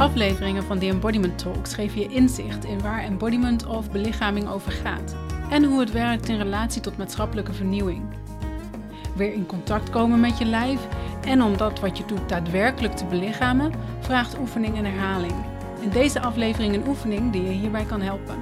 Afleveringen van The Embodiment Talks geven je inzicht in waar embodiment of belichaming over gaat en hoe het werkt in relatie tot maatschappelijke vernieuwing. Weer in contact komen met je lijf en om dat wat je doet daadwerkelijk te belichamen, vraagt oefening en herhaling. In deze aflevering een oefening die je hierbij kan helpen.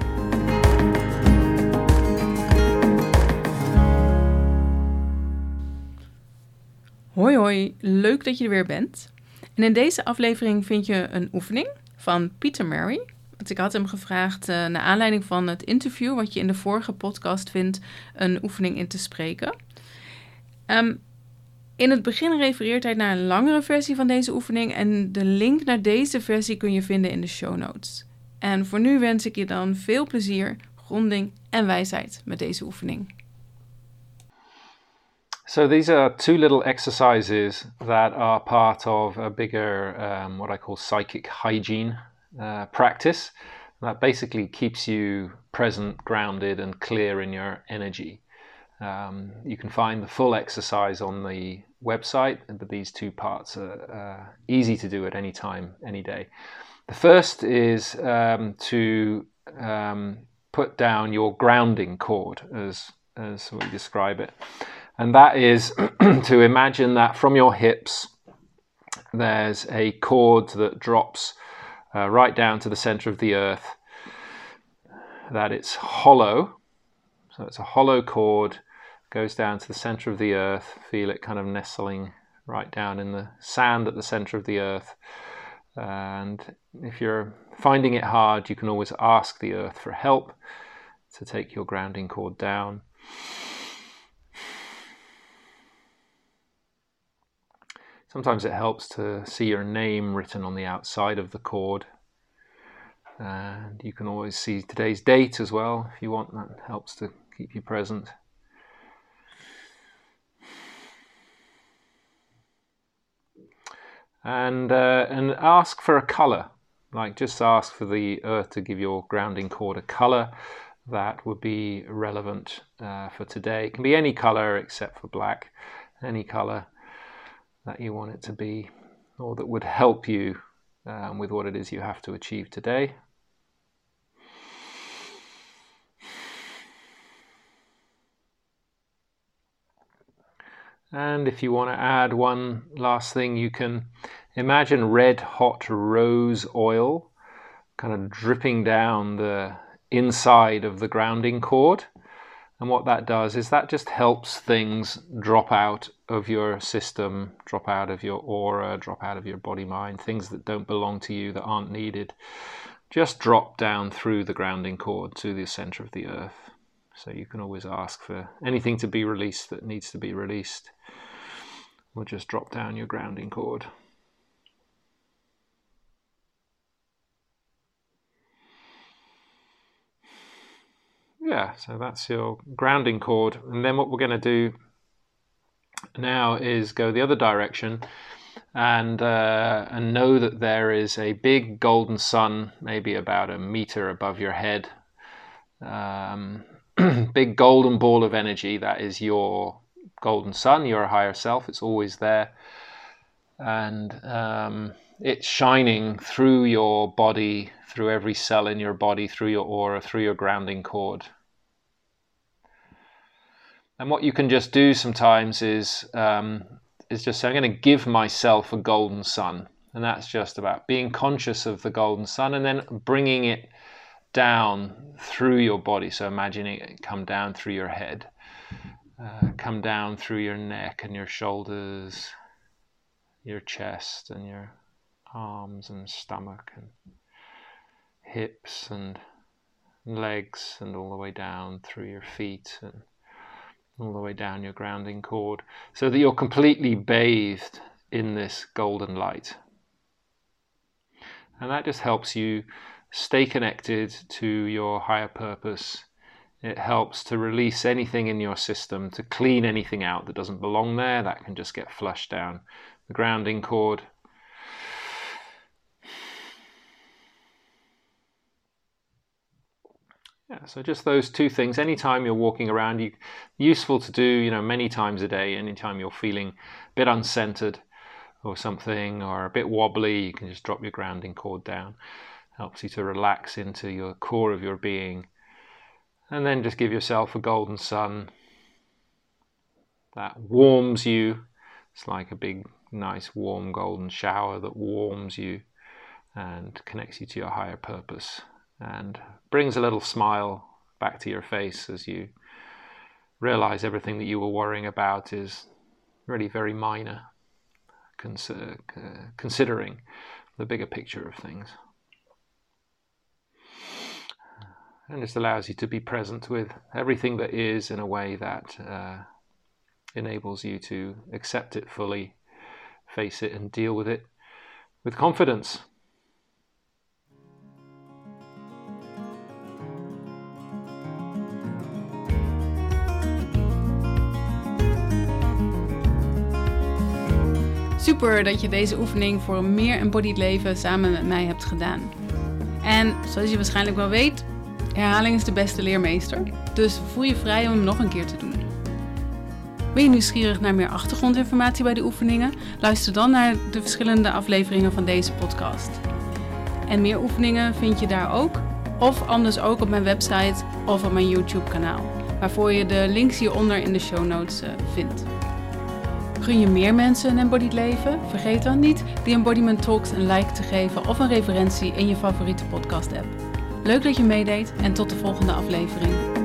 Hoi hoi, leuk dat je er weer bent. En in deze aflevering vind je een oefening van Peter Mary. Want ik had hem gevraagd, uh, naar aanleiding van het interview, wat je in de vorige podcast vindt, een oefening in te spreken. Ehm, in het begin refereert hij naar een langere versie van deze oefening en de link naar deze versie kun je vinden in de show notes. En voor nu wens ik je dan veel plezier, gronding en wijsheid met deze oefening. So these are two little exercises that are part of a bigger, um, what I call psychic hygiene uh, practice. That basically keeps you present, grounded, and clear in your energy. Um, you can find the full exercise on the website, but these two parts are uh, easy to do at any time, any day. The first is um, to um, put down your grounding cord, as as we describe it and that is to imagine that from your hips there's a cord that drops uh, right down to the center of the earth, that it's hollow. So it's a hollow cord, goes down to the center of the earth. Feel it kind of nestling right down in the sand at the center of the earth. And if you're finding it hard, you can always ask the earth for help to take your grounding cord down. Sometimes it helps to see your name written on the outside of the cord. And you can always see today's date as well if you want, that helps to keep you present. And, uh, and ask for a color, like just ask for the earth to give your grounding cord a color that would be relevant uh, for today. It can be any color except for black, any color that you want it to be, or that would help you um, with what it is you have to achieve today. And if you want to add one last thing, you can imagine red hot rose oil kind of dripping down the inside of the grounding cord. And what that does is that just helps things drop out of your system, drop out of your aura, drop out of your body mind, things that don't belong to you, that aren't needed, just drop down through the grounding cord to the center of the earth. So you can always ask for anything to be released that needs to be released, We'll just drop down your grounding cord. Yeah, so that's your grounding cord. And then what we're going to do now is go the other direction and uh, and know that there is a big golden sun, maybe about a meter above your head. Um, big golden ball of energy that is your golden sun, your higher self. It's always there, and um, it's shining through your body, through every cell in your body, through your aura, through your grounding cord. And what you can just do sometimes is um, is just say, I'm going to give myself a golden sun, and that's just about being conscious of the golden sun and then bringing it down through your body. So imagining it come down through your head, uh, come down through your neck and your shoulders, your chest and your arms and stomach and hips and legs and all the way down through your feet and all the way down your grounding cord so that you're completely bathed in this golden light. And that just helps you stay connected to your higher purpose. It helps to release anything in your system, to clean anything out that doesn't belong there. That can just get flushed down the grounding cord. Yeah, so just those two things. Anytime you're walking around, you useful to do, you know, many times a day. Anytime you're feeling a bit uncentered, or something, or a bit wobbly, you can just drop your grounding cord down. Helps you to relax into your core of your being. And then just give yourself a golden sun that warms you. It's like a big, nice, warm golden shower that warms you and connects you to your higher purpose and brings a little smile back to your face as you realize everything that you were worrying about is really very minor, uh, considering the bigger picture of things. And this allows you to be present with everything that is in a way that uh, enables you to accept it fully, face it, and deal with it with confidence. Super dat je deze oefening voor een meer embodied leven samen met mij hebt gedaan. En zoals je waarschijnlijk wel weet, herhaling is de beste leermeester. Dus voel je vrij om hem nog een keer te doen. Ben je nieuwsgierig naar meer achtergrondinformatie bij de oefeningen? Luister dan naar de verschillende afleveringen van deze podcast. En meer oefeningen vind je daar ook, of anders ook op mijn website of op mijn YouTube-kanaal, waarvoor je de links hieronder in de show notes eh, vindt. Gun je meer mensen een embodied leven? Vergeet dan niet die Embodiment Talks een like te geven of een referentie in je favoriete podcast app. Leuk dat je meedeed en tot de volgende aflevering.